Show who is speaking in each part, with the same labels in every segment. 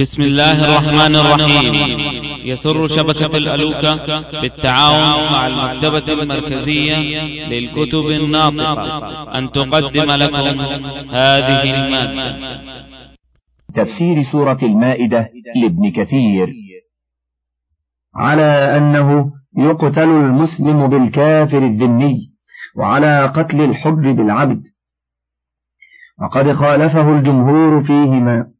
Speaker 1: بسم الله الرحمن الرحيم. يسر شبكة الألوكة بالتعاون مع المكتبة المركزية للكتب الناطقة. أن تقدم لكم هذه المادة.
Speaker 2: تفسير سورة المائدة لابن كثير. على أنه يقتل المسلم بالكافر الذمي وعلى قتل الحر بالعبد. وقد خالفه الجمهور فيهما.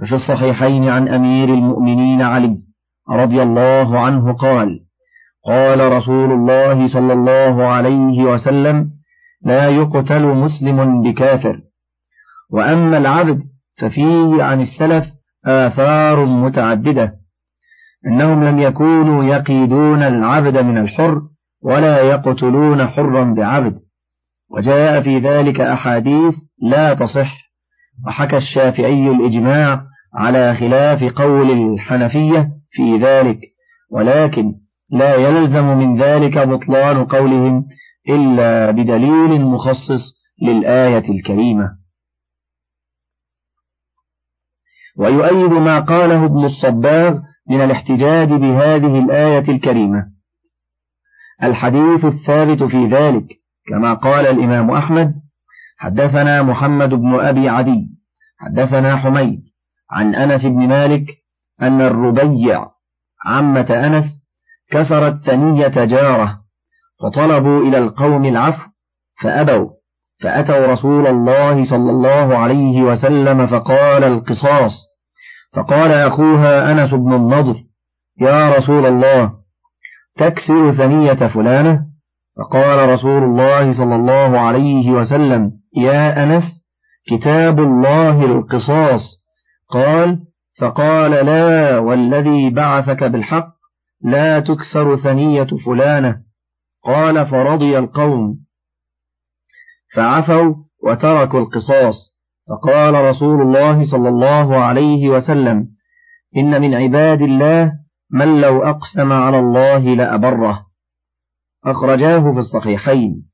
Speaker 2: ففي الصحيحين عن أمير المؤمنين علي رضي الله عنه قال قال رسول الله صلى الله عليه وسلم لا يقتل مسلم بكافر. وأما العبد ففيه عن السلف آثار متعددة أنهم لم يكونوا يقيدون العبد من الحر ولا يقتلون حرا بعبد. وجاء في ذلك أحاديث لا تصح. وحكى الشافعي الإجماع على خلاف قول الحنفية في ذلك ولكن لا يلزم من ذلك بطلان قولهم إلا بدليل مخصص للآية الكريمة. ويؤيد ما قاله ابن الصباغ من الاحتجاج بهذه الآية الكريمة. الحديث الثابت في ذلك كما قال الإمام أحمد حدثنا محمد بن أبي عدي حدثنا حميد عن أنس بن مالك أن الربيع عمة أنس كسرت ثنية جاره فطلبوا إلى القوم العفو فأبوا فأتوا رسول الله صلى الله عليه وسلم فقال القصاص فقال أخوها أنس بن النضر يا رسول الله تكسر ثنية فلانة؟ فقال رسول الله صلى الله عليه وسلم يا أنس كتاب الله القصاص. قال فقال لا والذي بعثك بالحق لا تكسر ثنية فلانة. قال فرضي القوم. فعفوا وتركوا القصاص. فقال رسول الله صلى الله عليه وسلم إن من عباد الله من لو أقسم على الله لأبره. أخرجاه في الصحيحين.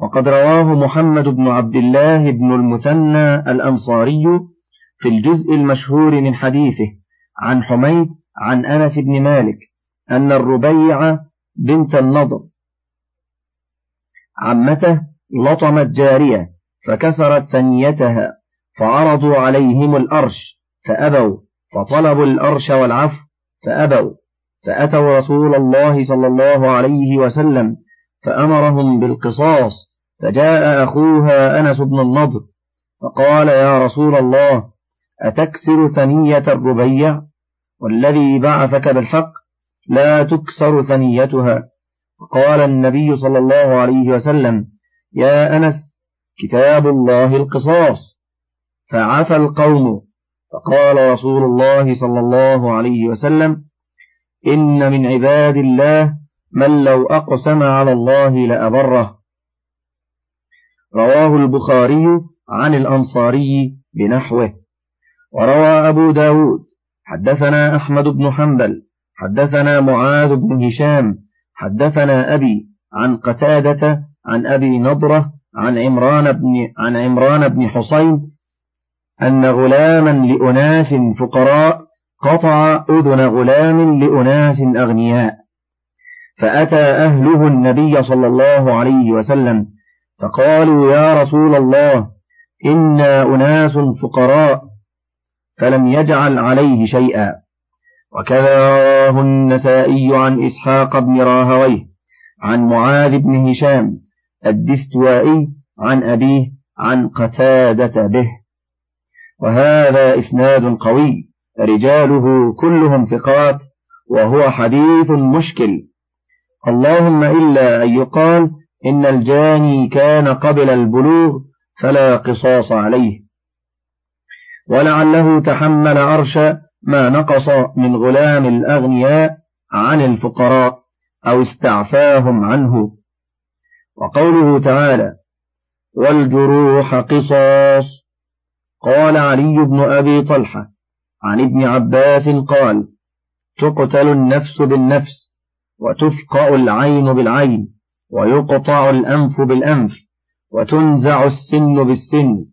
Speaker 2: وقد رواه محمد بن عبد الله بن المثنى الأنصاري في الجزء المشهور من حديثه عن حميد عن أنس بن مالك أن الربيع بنت النضر عمته لطمت جارية فكسرت ثنيتها فعرضوا عليهم الأرش فأبوا فطلبوا الأرش والعفو فأبوا فأتوا رسول الله صلى الله عليه وسلم فأمرهم بالقصاص فجاء أخوها أنس بن النضر فقال يا رسول الله أتكسر ثنية الربيع؟ والذي بعثك بالحق لا تكسر ثنيتها. فقال النبي صلى الله عليه وسلم يا أنس كتاب الله القصاص. فعفى القوم فقال رسول الله صلى الله عليه وسلم إن من عباد الله من لو أقسم على الله لأبره. رواه البخاري عن الأنصاري بنحوه. وروى أبو داود حدثنا أحمد بن حنبل حدثنا معاذ بن هشام حدثنا أبي عن قتادة عن أبي نضرة عن عمران بن, عن عمران بن حصين أن غلاما لأناس فقراء قطع أذن غلام لأناس أغنياء. فأتى أهله النبي صلى الله عليه وسلم فقالوا يا رسول الله إنا أناس فقراء فلم يجعل عليه شيئا. وكذا رواه النسائي عن إسحاق بن راهويه عن معاذ بن هشام الدستوائي عن أبيه عن قتادة به. وهذا إسناد قوي. رجاله كلهم ثقات وهو حديث مشكل. اللهم إلا أن يقال إن الجاني كان قبل البلوغ فلا قصاص عليه. ولعله تحمل أرش ما نقص من غلام الأغنياء عن الفقراء أو استعفاهم عنه. وقوله تعالى والجروح قصاص قال علي بن أبي طلحة عن ابن عباس قال تقتل النفس بالنفس وتفقأ العين بالعين ويقطع الأنف بالأنف وتنزع السن بالسن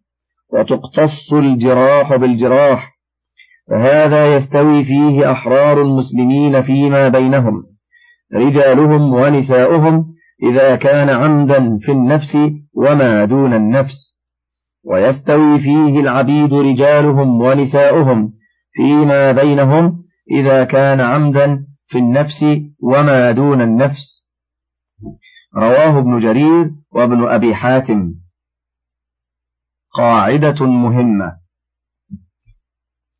Speaker 2: وتقتص الجراح بالجراح. فهذا يستوي فيه أحرار المسلمين فيما بينهم رجالهم ونساؤهم إذا كان عمدا في النفس وما دون النفس. ويستوي فيه العبيد رجالهم ونساؤهم فيما بينهم إذا كان عمدا في النفس وما دون النفس. رواه ابن جرير وابن أبي حاتم. قاعدة مهمة.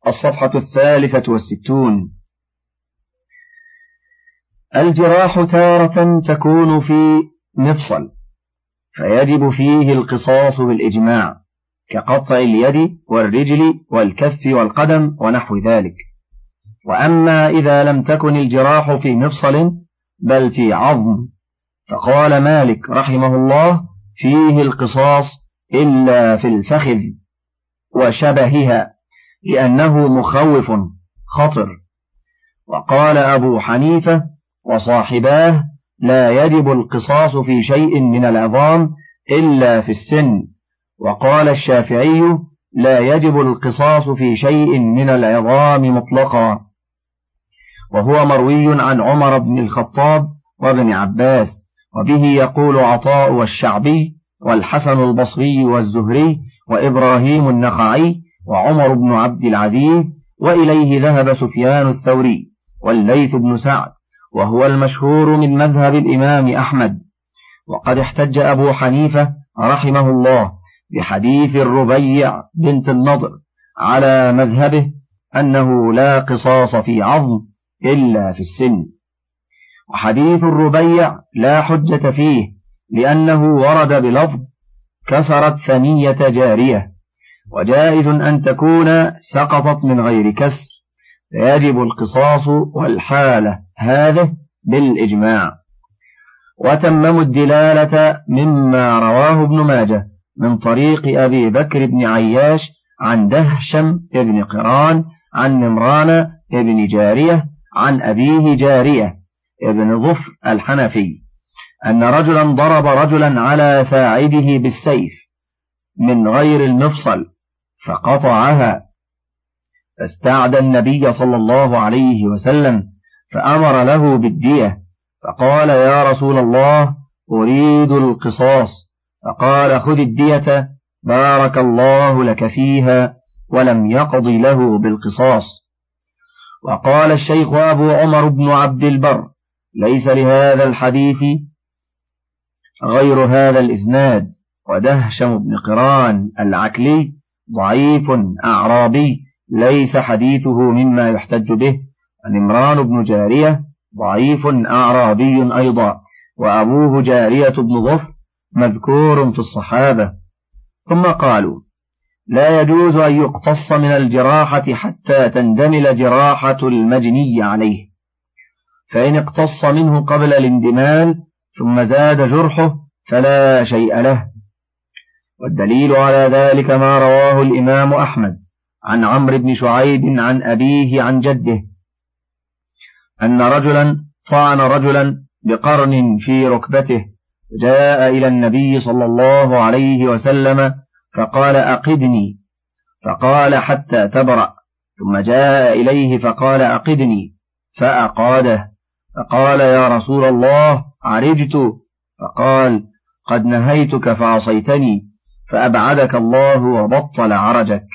Speaker 2: الصفحة الثالثة والستون. الجراح تارة تكون في مفصل فيجب فيه القصاص بالإجماع. كقطع اليد والرجل والكف والقدم ونحو ذلك. وأما إذا لم تكن الجراح في مفصل بل في عظم فقال مالك رحمه الله فيه القصاص إلا في الفخذ وشبهها لأنه مخوف خطر. وقال أبو حنيفة وصاحباه لا يجب القصاص في شيء من العظام إلا في السن. وقال الشافعي لا يجب القصاص في شيء من العظام مطلقا. وهو مروي عن عمر بن الخطاب وابن عباس وبه يقول عطاء والشعبي والحسن البصري والزهري وإبراهيم النخعي وعمر بن عبد العزيز وإليه ذهب سفيان الثوري والليث بن سعد وهو المشهور من مذهب الإمام أحمد. وقد احتج أبو حنيفة رحمه الله. بحديث الربيع بنت النضر على مذهبه أنه لا قصاص في عظم إلا في السن. وحديث الربيع لا حجة فيه لأنه ورد بلفظ كسرت ثنية جارية وجائز أن تكون سقطت من غير كسر فيجب القصاص والحالة هذه بالإجماع. وتمموا الدلالة مما رواه ابن ماجه من طريق أبي بكر بن عياش عن دهشم بن قران عن نمران بن جارية عن أبيه جارية ابن ظفر الحنفي أن رجلا ضرب رجلا على ساعده بالسيف من غير المفصل فقطعها. فاستعدى النبي صلى الله عليه وسلم فأمر له بالدية فقال يا رسول الله أريد القصاص. فقال خذ الدية بارك الله لك فيها ولم يقض له بالقصاص. وقال الشيخ أبو عمر بن عبد البر ليس لهذا الحديث غير هذا الإسناد. ودهشم بن قران العكلي ضعيف أعرابي ليس حديثه مما يحتج به. عمران بن جارية ضعيف أعرابي أيضا وأبوه جارية بن ظفر مذكور في الصحابة. ثم قالوا لا يجوز أن يقتص من الجراحة حتى تندمل جراحة المجني عليه. فإن اقتص منه قبل الاندمال ثم زاد جرحه فلا شيء له. والدليل على ذلك ما رواه الإمام أحمد عن عمرو بن شعيب عن أبيه عن جده. أن رجلا طعن رجلا بقرن في ركبته. جاء إلى النبي صلى الله عليه وسلم فقال أقدني. فقال حتى تبرأ. ثم جاء إليه فقال أقدني. فأقاده. فقال يا رسول الله عرجت. فقال قد نهيتك فعصيتني فأبعدك الله وبطل عرجك.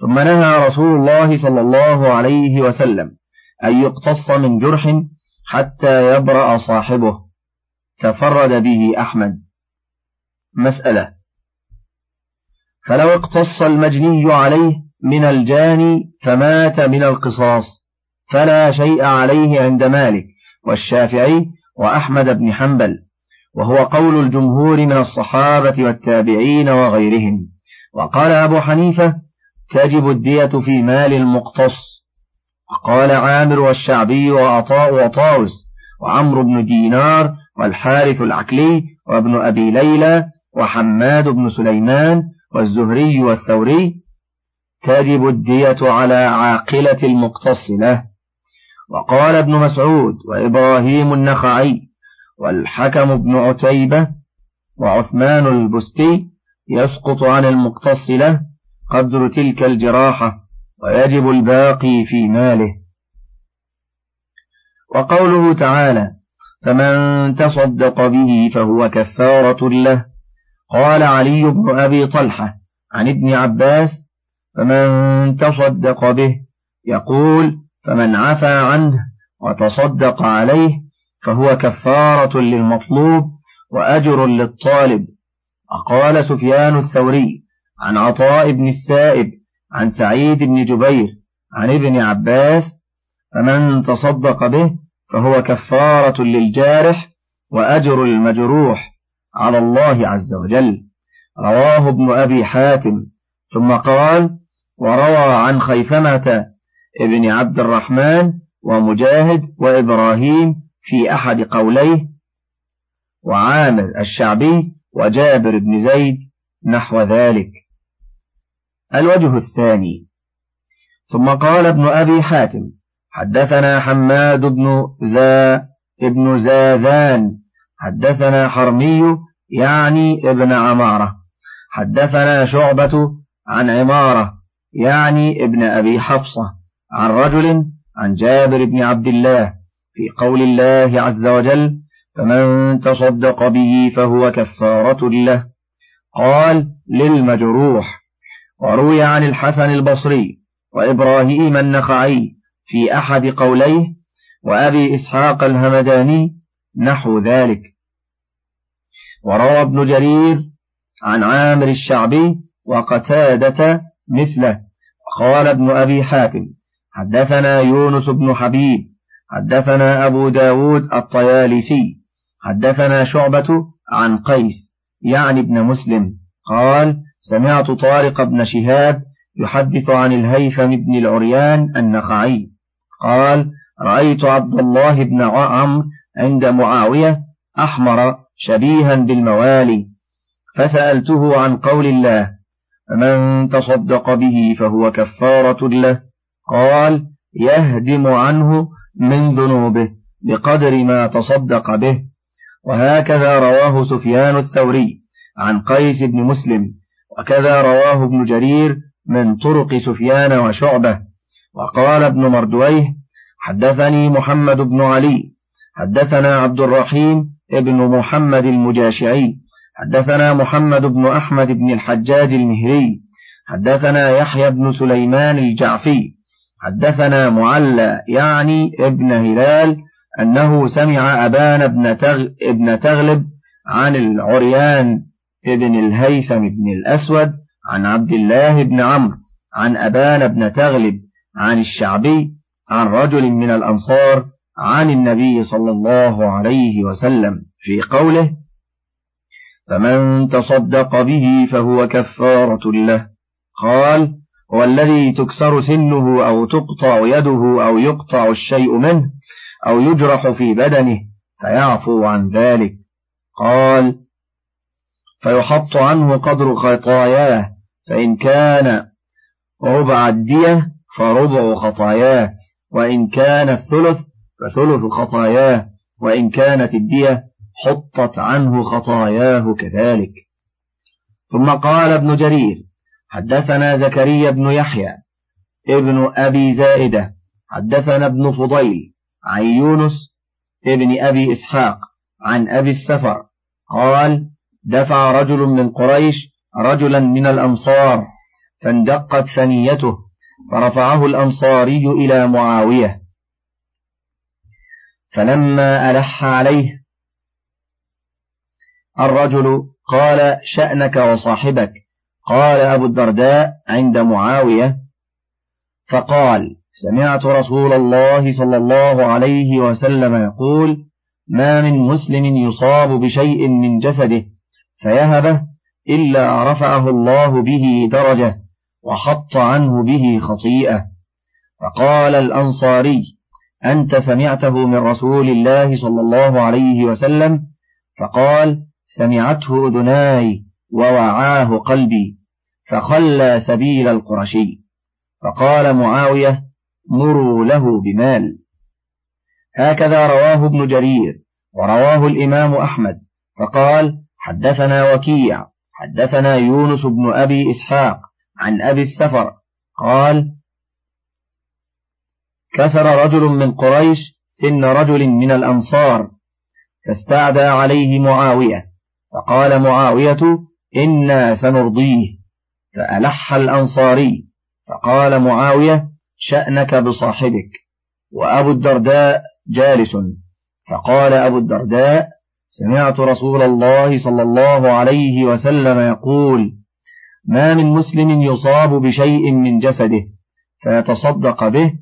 Speaker 2: ثم نهى رسول الله صلى الله عليه وسلم أن يقتص من جرح حتى يبرأ صاحبه. تفرد به أحمد. مسألة. فلو اقتص المجني عليه من الجاني فمات من القصاص فلا شيء عليه عند مالك والشافعي وأحمد بن حنبل وهو قول الجمهور من الصحابة والتابعين وغيرهم. وقال أبو حنيفة تجب الدية في مال المقتص. وقال عامر والشعبي وعطاء وطاوس وعمرو بن دينار والحارث العكلي وابن أبي ليلى وحماد بن سليمان والزهري والثوري تجب الدية على عاقلة المقتص له وقال ابن مسعود وإبراهيم النخعي والحكم بن عتيبة وعثمان البستي يسقط عن المقتص له قدر تلك الجراحة ويجب الباقي في ماله. وقوله تعالى فمن تصدق به فهو كفارة له. قال علي بن أبي طلحة عن ابن عباس فمن تصدق به يقول فمن عفى عنه وتصدق عليه فهو كفارة للمطلوب وأجر للطالب. وقال سفيان الثوري عن عطاء بن السائب عن سعيد بن جبير عن ابن عباس فمن تصدق به فهو كفارة للجارح وأجر المجروح على الله عز وجل. رواه ابن أبي حاتم. ثم قال وروى عن خيثمة ابن عبد الرحمن ومجاهد وإبراهيم في أحد قوليه وعامر الشعبي وجابر بن زيد نحو ذلك. الوجه الثاني. ثم قال ابن أبي حاتم حدثنا حماد بن ذا ابن زاذان. حدثنا حرمي يعني ابن عمارة. حدثنا شعبة عن عمارة يعني ابن أبي حفصة. عن رجل عن جابر بن عبد الله. في قول الله عز وجل فمن تصدق به فهو كفارة له قال للمجروح وروي عن الحسن البصري وإبراهيم النخعي. في أحد قوليه وأبي إسحاق الهمداني نحو ذلك. وروى ابن جرير عن عامر الشعبي وقتادة مثله قال ابن أبي حاتم حدثنا يونس بن حبيب حدثنا أبو داود الطيالسي حدثنا شعبة عن قيس يعني ابن مسلم. قال سمعت طارق بن شهاب يحدث عن الهيثم بن العريان النخعي. قال رأيت عبد الله بن عمرو عند معاوية أحمر شبيها بالموالي فسألته عن قول الله فمن تصدق به فهو كفارة له. قال يهدم عنه من ذنوبه بقدر ما تصدق به. وهكذا رواه سفيان الثوري عن قيس بن مسلم وكذا رواه ابن جرير من طرق سفيان وشعبة. وقال ابن مردويه حدثني محمد بن علي حدثنا عبد الرحيم ابن محمد المجاشعي حدثنا محمد بن أحمد بن الحجاج المهري حدثنا يحيى بن سليمان الجعفي حدثنا معلى يعني ابن هلال أنه سمع أبان بن, تغ... ابن تغلب عن العريان ابن الهيثم بن الأسود عن عبد الله بن عمرو عن أبان بن تغلب عن الشعبي عن رجل من الأنصار عن النبي صلى الله عليه وسلم في قوله فمن تصدق به فهو كفارة له. قال هو الذي تكسر سنه أو تقطع يده أو يقطع الشيء منه أو يجرح في بدنه فيعفو عن ذلك. قال فيحط عنه قدر خطاياه فإن كان ربع الدية فربع خطاياه وإن كان الثلث فثلث خطاياه وإن كانت الدية حطت عنه خطاياه كذلك. ثم قال ابن جرير حدثنا زكريا بن يحيى ابن أبي زائدة حدثنا ابن فضيل عن يونس ابن أبي إسحاق عن أبي السفر قال دفع رجل من قريش رجلا من الأنصار فاندقت ثنيته فرفعه الأنصاري إلى معاوية. فلما ألح عليه الرجل قال شأنك وصاحبك. قال أبو الدرداء عند معاوية فقال سمعت رسول الله صلى الله عليه وسلم يقول ما من مسلم يصاب بشيء من جسده فيهبه إلا رفعه الله به درجة. وحط عنه به خطيئة. فقال الأنصاري أنت سمعته من رسول الله صلى الله عليه وسلم؟ فقال سمعته أذناي ووعاه قلبي فخلى سبيل القرشي. فقال معاوية مروا له بمال. هكذا رواه ابن جرير ورواه الإمام أحمد. فقال حدثنا وكيع حدثنا يونس بن أبي إسحاق عن أبي السفر قال كسر رجل من قريش سن رجل من الأنصار فاستعدى عليه معاوية فقال معاوية إنا سنرضيه فألح الأنصاري فقال معاوية شأنك بصاحبك وأبو الدرداء جالس فقال أبو الدرداء سمعت رسول الله صلى الله عليه وسلم يقول ما من مسلم يصاب بشيء من جسده فيتصدق به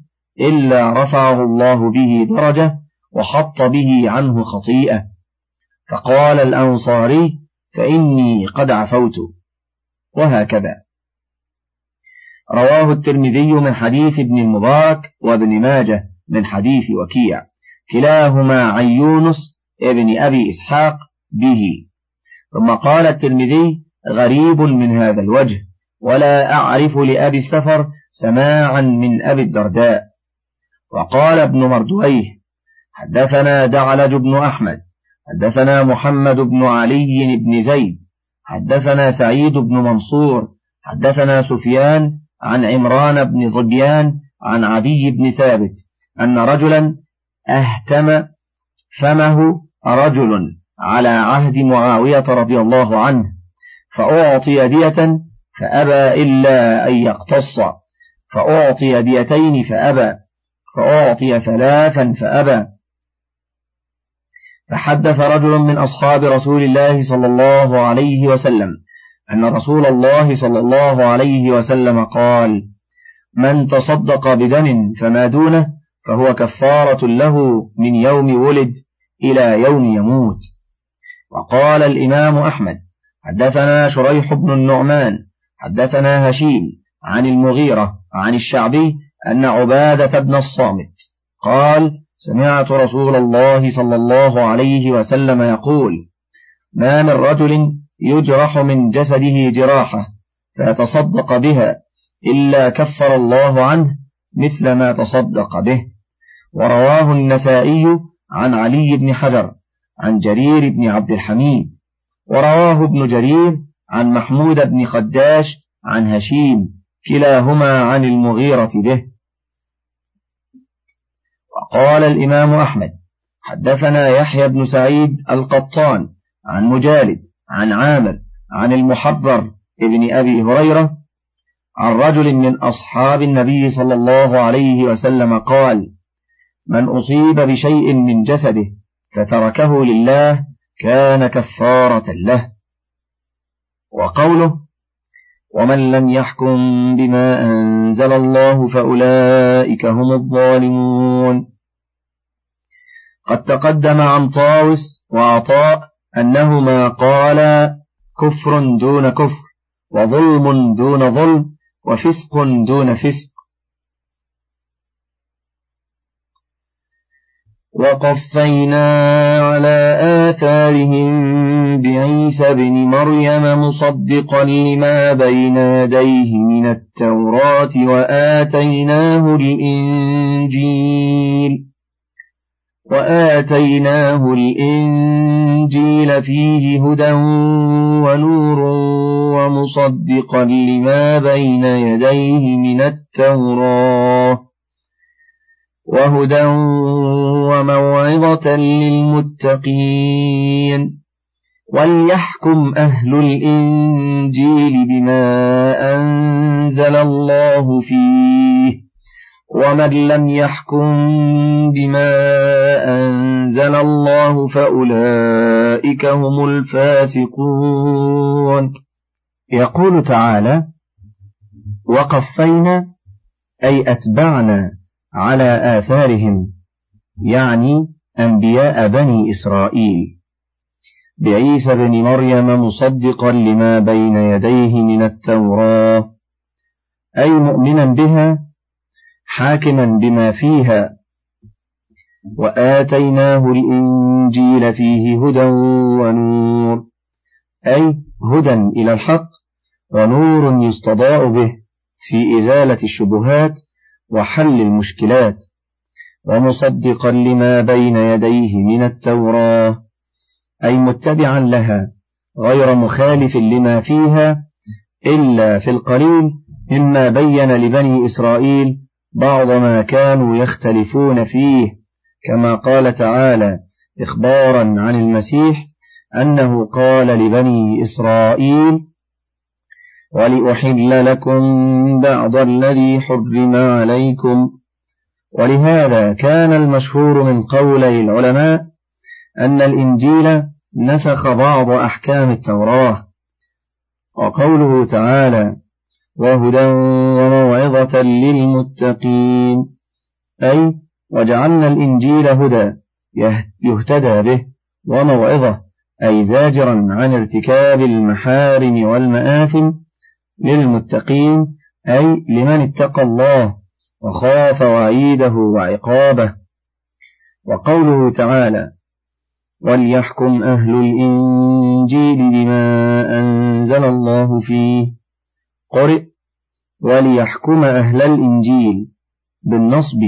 Speaker 2: إلا رفعه الله به درجة وحط به عنه خطيئة. فقال الأنصاري فإني قد عفوت. وهكذا. رواه الترمذي من حديث ابن المبارك وابن ماجه من حديث وكيع. كلاهما عن يونس ابن أبي إسحاق به. ثم قال الترمذي غريب من هذا الوجه. ولا أعرف لأبي السفر سماعا من أبي الدرداء. وقال ابن مردويه حدثنا دعلج بن أحمد حدثنا محمد بن علي بن زيد حدثنا سعيد بن منصور حدثنا سفيان عن عمران بن ضبيان عن عدي بن ثابت أن رجلا أهتم فمه رجل على عهد معاوية رضي الله عنه. فأعطي دية فأبى إلا أن يقتص. فأعطي ديتين فأبى. فأعطي ثلاثا فأبى. فحدث رجل من أصحاب رسول الله صلى الله عليه وسلم أن رسول الله صلى الله عليه وسلم قال من تصدق بدم فما دونه فهو كفارة له من يوم ولد إلى يوم يموت. وقال الإمام أحمد حدثنا شريح بن النعمان حدثنا هشيم عن المغيرة عن الشعبي أن عبادة بن الصامت قال سمعت رسول الله صلى الله عليه وسلم يقول ما من رجل يجرح من جسده جراحة فيتصدق بها إلا كفر الله عنه مثل ما تصدق به ورواه النسائي عن علي بن حجر عن جرير بن عبد الحميد ورواه ابن جرير عن محمود بن خداش عن هشيم كلاهما عن المغيرة به. وقال الإمام أحمد حدثنا يحيى بن سعيد القطان عن مجالد عن عامر عن المحبر ابن أبي هريرة عن رجل من أصحاب النبي صلى الله عليه وسلم قال من أصيب بشيء من جسده فتركه لله كان كفارة له. وقوله ومن لم يحكم بما أنزل الله فأولئك هم الظالمون. قد تقدم عن طاوس وعطاء أنهما قالا كفر دون كفر وظلم دون ظلم وفسق دون فسق. وقفينا على آثارهم بعيسى بن مريم مصدقا لما بين يديه من التوراة وآتيناه الإنجيل وآتيناه الإنجيل فيه هدى ونور ومصدقا لما بين يديه من التوراة وهدى وموعظة للمتقين. وليحكم أهل الإنجيل بما أنزل الله فيه. ومن لم يحكم بما أنزل الله فأولئك هم الفاسقون. يقول تعالى وقفينا أي أتبعنا على آثارهم يعني أنبياء بني إسرائيل. بعيسى بن مريم مصدقا لما بين يديه من التوراة. أي مؤمنا بها؟ حاكما بما فيها. وآتيناه الإنجيل فيه هدى ونور. أي هدى إلى الحق ونور يستضاء به في إزالة الشبهات وحل المشكلات. ومصدقا لما بين يديه من التوراة أي متبعا لها غير مخالف لما فيها إلا في القليل مما بين لبني إسرائيل بعض ما كانوا يختلفون فيه كما قال تعالى إخبارا عن المسيح أنه قال لبني إسرائيل ولأحل لكم بعض الذي حرم عليكم ولهذا كان المشهور من قولي العلماء أن الإنجيل نسخ بعض أحكام التوراة وقوله تعالى وهدى وموعظة للمتقين أي وجعلنا الإنجيل هدى يهتدى به وموعظة أي زاجرا عن ارتكاب المحارم والمآثم للمتقين أي لمن اتقى الله وخاف وعيده وعقابه. وقوله تعالى وليحكم أهل الإنجيل بما أنزل الله فيه. قرئ وليحكم أهل الإنجيل بالنصب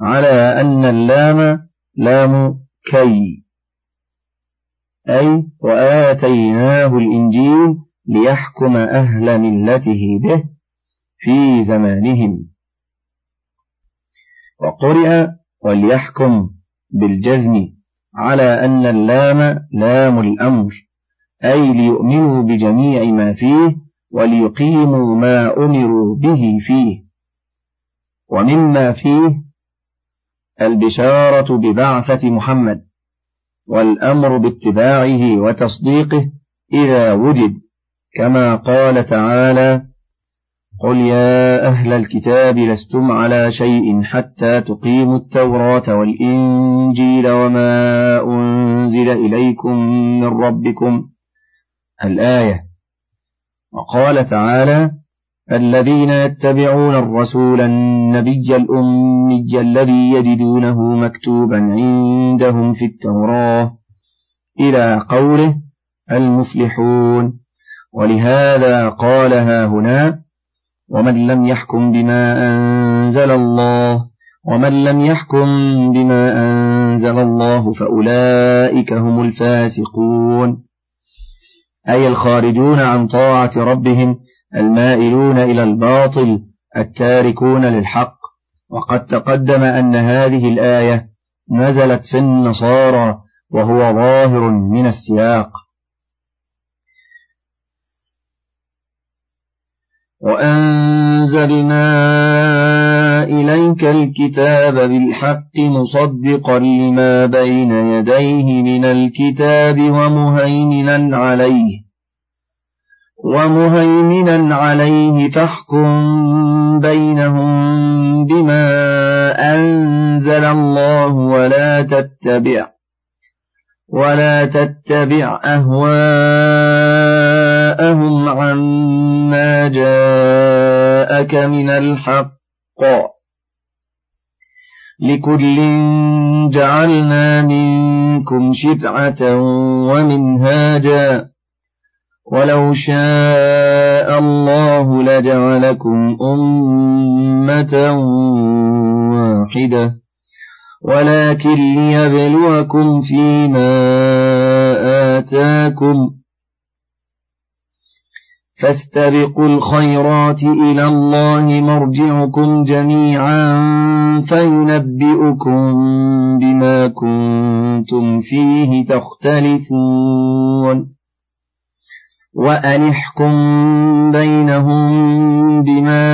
Speaker 2: على أن اللام لام كي. أي وآتيناه الإنجيل ليحكم أهل ملته به في زمانهم. وقرئ وليحكم بالجزم على أن اللام لام الأمر أي ليؤمنوا بجميع ما فيه وليقيموا ما أمروا به فيه. ومما فيه البشارة ببعثة محمد والأمر باتباعه وتصديقه إذا وجد كما قال تعالى قل يا أهل الكتاب لستم على شيء حتى تقيموا التوراة والإنجيل وما أنزل إليكم من ربكم. الآية وقال تعالى الذين يتبعون الرسول النبي الأمي الذي يجدونه مكتوبا عندهم في التوراة إلى قوله المفلحون. ولهذا قالها هنا ومن لم يحكم بما أنزل الله ومن لم يحكم بما أنزل الله فأولئك هم الفاسقون. أي الخارجون عن طاعة ربهم المائلون إلى الباطل التاركون للحق. وقد تقدم أن هذه الآية نزلت في النصارى وهو ظاهر من السياق. وأنزلنا إليك الكتاب بالحق مصدقا لما بين يديه من الكتاب ومهيمنا عليه ومهيمنا عليه فاحكم بينهم بما أنزل الله ولا تتبع ولا تتبع أهواءهم عما جاءك من الحق. لكل جعلنا منكم شرعة ومنهاجا. ولو شاء الله لجعلكم أمة واحدة. ولكن ليبلوكم فيما آتاكم. فاستبقوا الخيرات إلى الله مرجعكم جميعا فينبئكم بما كنتم فيه تختلفون. وأن احكم بينهم بما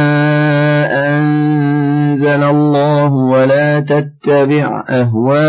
Speaker 2: أنزل الله ولا تتبع أهواءهم.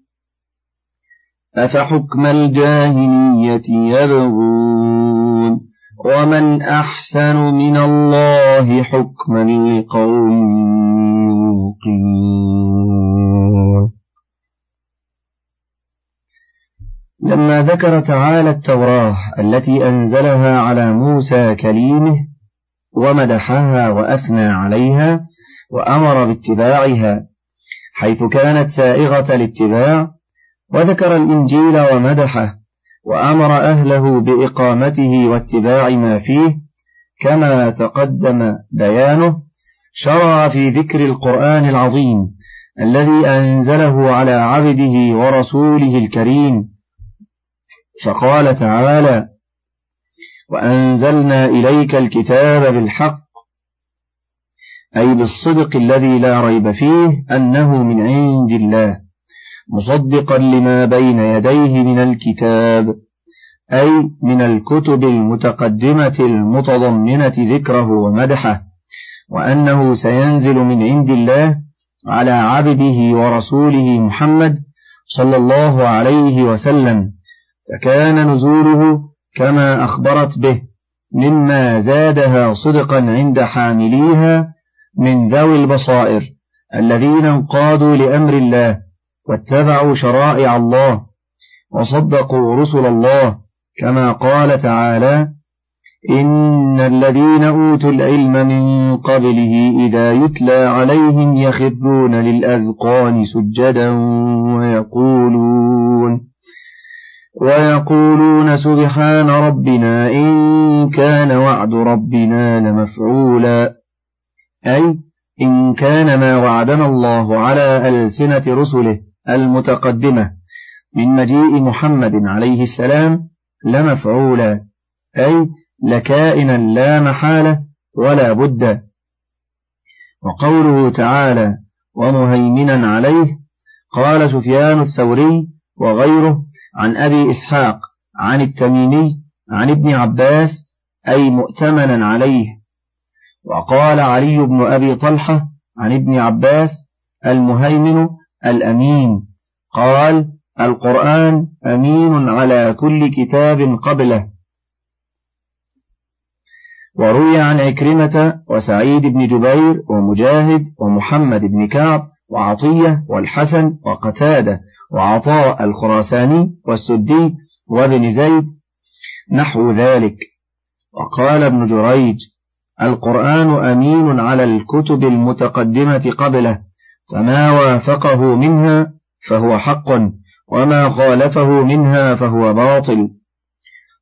Speaker 2: أفحكم الجاهلية يبغون ومن أحسن من الله حكما لقوم يوقنون. لما ذكر تعالى التوراة التي أنزلها على موسى كليمه ومدحها وأثنى عليها وأمر باتباعها حيث كانت سائغة الاتباع وذكر الإنجيل ومدحه وأمر أهله بإقامته واتباع ما فيه كما تقدم بيانه شرع في ذكر القرآن العظيم الذي أنزله على عبده ورسوله الكريم. فقال تعالى وأنزلنا إليك الكتاب بالحق أي بالصدق الذي لا ريب فيه أنه من عند الله. مصدقا لما بين يديه من الكتاب أي من الكتب المتقدمة المتضمنة ذكره ومدحه وأنه سينزل من عند الله على عبده ورسوله محمد صلى الله عليه وسلم فكان نزوله كما أخبرت به مما زادها صدقا عند حامليها من ذوي البصائر الذين انقادوا لأمر الله واتبعوا شرائع الله وصدقوا رسل الله كما قال تعالى إن الذين أوتوا العلم من قبله إذا يتلى عليهم يخرون للأذقان سجدا ويقولون ويقولون سبحان ربنا إن كان وعد ربنا لمفعولا أي إن كان ما وعدنا الله على ألسنة رسله المتقدمة من مجيء محمد عليه السلام لمفعولا أي لكائنا لا محالة ولا بد. وقوله تعالى ومهيمنا عليه قال سفيان الثوري وغيره عن أبي إسحاق عن التميمي عن ابن عباس أي مؤتمنا عليه. وقال علي بن أبي طلحة عن ابن عباس المهيمن الأمين. قال القرآن أمين على كل كتاب قبله. وروي عن عكرمة وسعيد بن جبير ومجاهد ومحمد بن كعب وعطية والحسن وقتادة وعطاء الخراساني والسدي وابن زيد نحو ذلك. وقال ابن جريج القرآن أمين على الكتب المتقدمة قبله. فما وافقه منها فهو حق وما خالفه منها فهو باطل.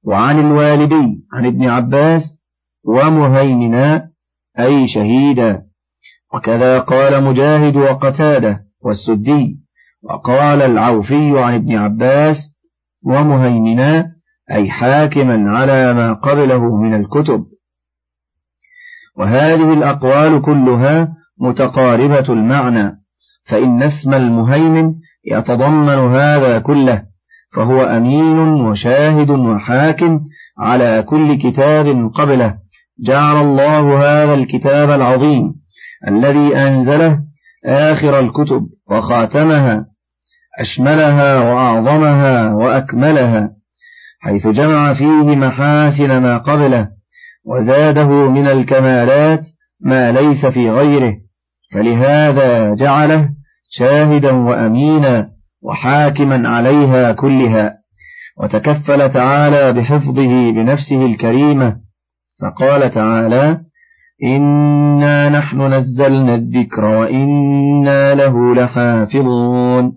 Speaker 2: وعن الوالدي عن ابن عباس ومهيمنا أي شهيدا. وكذا قال مجاهد وقتادة والسدي. وقال العوفي عن ابن عباس ومهيمنا أي حاكما على ما قبله من الكتب. وهذه الأقوال كلها متقاربة المعنى. فإن اسم المهيمن يتضمن هذا كله فهو أمين وشاهد وحاكم على كل كتاب قبله. جعل الله هذا الكتاب العظيم الذي أنزله آخر الكتب وخاتمها أشملها وأعظمها وأكملها حيث جمع فيه محاسن ما قبله وزاده من الكمالات ما ليس في غيره. فلهذا جعله شاهدا وأمينا وحاكما عليها كلها وتكفل تعالى بحفظه بنفسه الكريمة فقال تعالى إنا نحن نزلنا الذكر وإنا له لحافظون.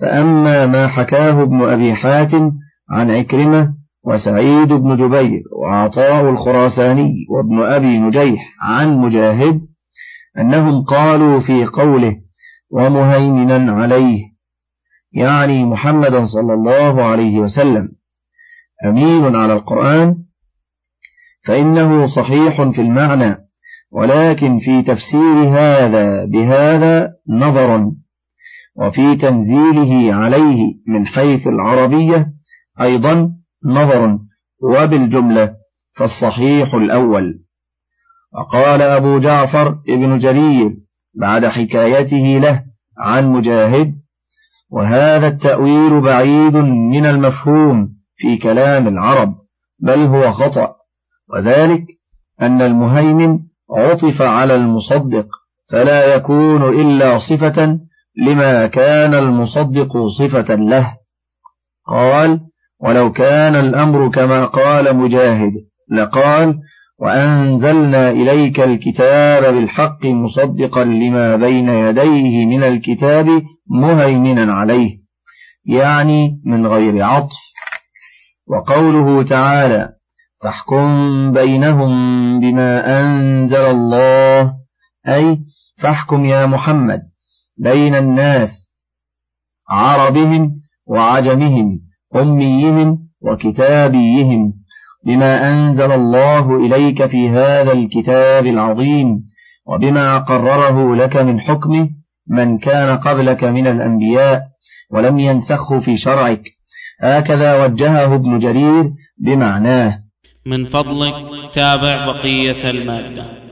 Speaker 2: فأما ما حكاه ابن أبي حاتم عن عكرمة وسعيد بن جبير وعطاء الخراساني وابن أبي نجيح عن مجاهد أنهم قالوا في قوله ومهيمنا عليه يعني محمدا صلى الله عليه وسلم أمين على القرآن فإنه صحيح في المعنى ولكن في تفسير هذا بهذا نظر وفي تنزيله عليه من حيث العربية أيضا نظر وبالجملة فالصحيح الأول. وقال أبو جعفر ابن جرير بعد حكايته له عن مجاهد وهذا التأويل بعيد من المفهوم في كلام العرب بل هو خطأ وذلك أن المهيمن عطف على المصدق فلا يكون إلا صفة لما كان المصدق صفة له. قال ولو كان الأمر كما قال مجاهد لقال وأنزلنا إليك الكتاب بالحق مصدقا لما بين يديه من الكتاب مهيمنا عليه يعني من غير عطف. وقوله تعالى فاحكم بينهم بما أنزل الله أي فاحكم يا محمد بين الناس عربهم وعجمهم أميهم وكتابيهم. بما أنزل الله إليك في هذا الكتاب العظيم وبما قرره لك من حكمه من كان قبلك من الأنبياء ولم ينسخه في شرعك. هكذا وجهه ابن جرير بمعناه.
Speaker 1: من فضلك تابع بقية المادة.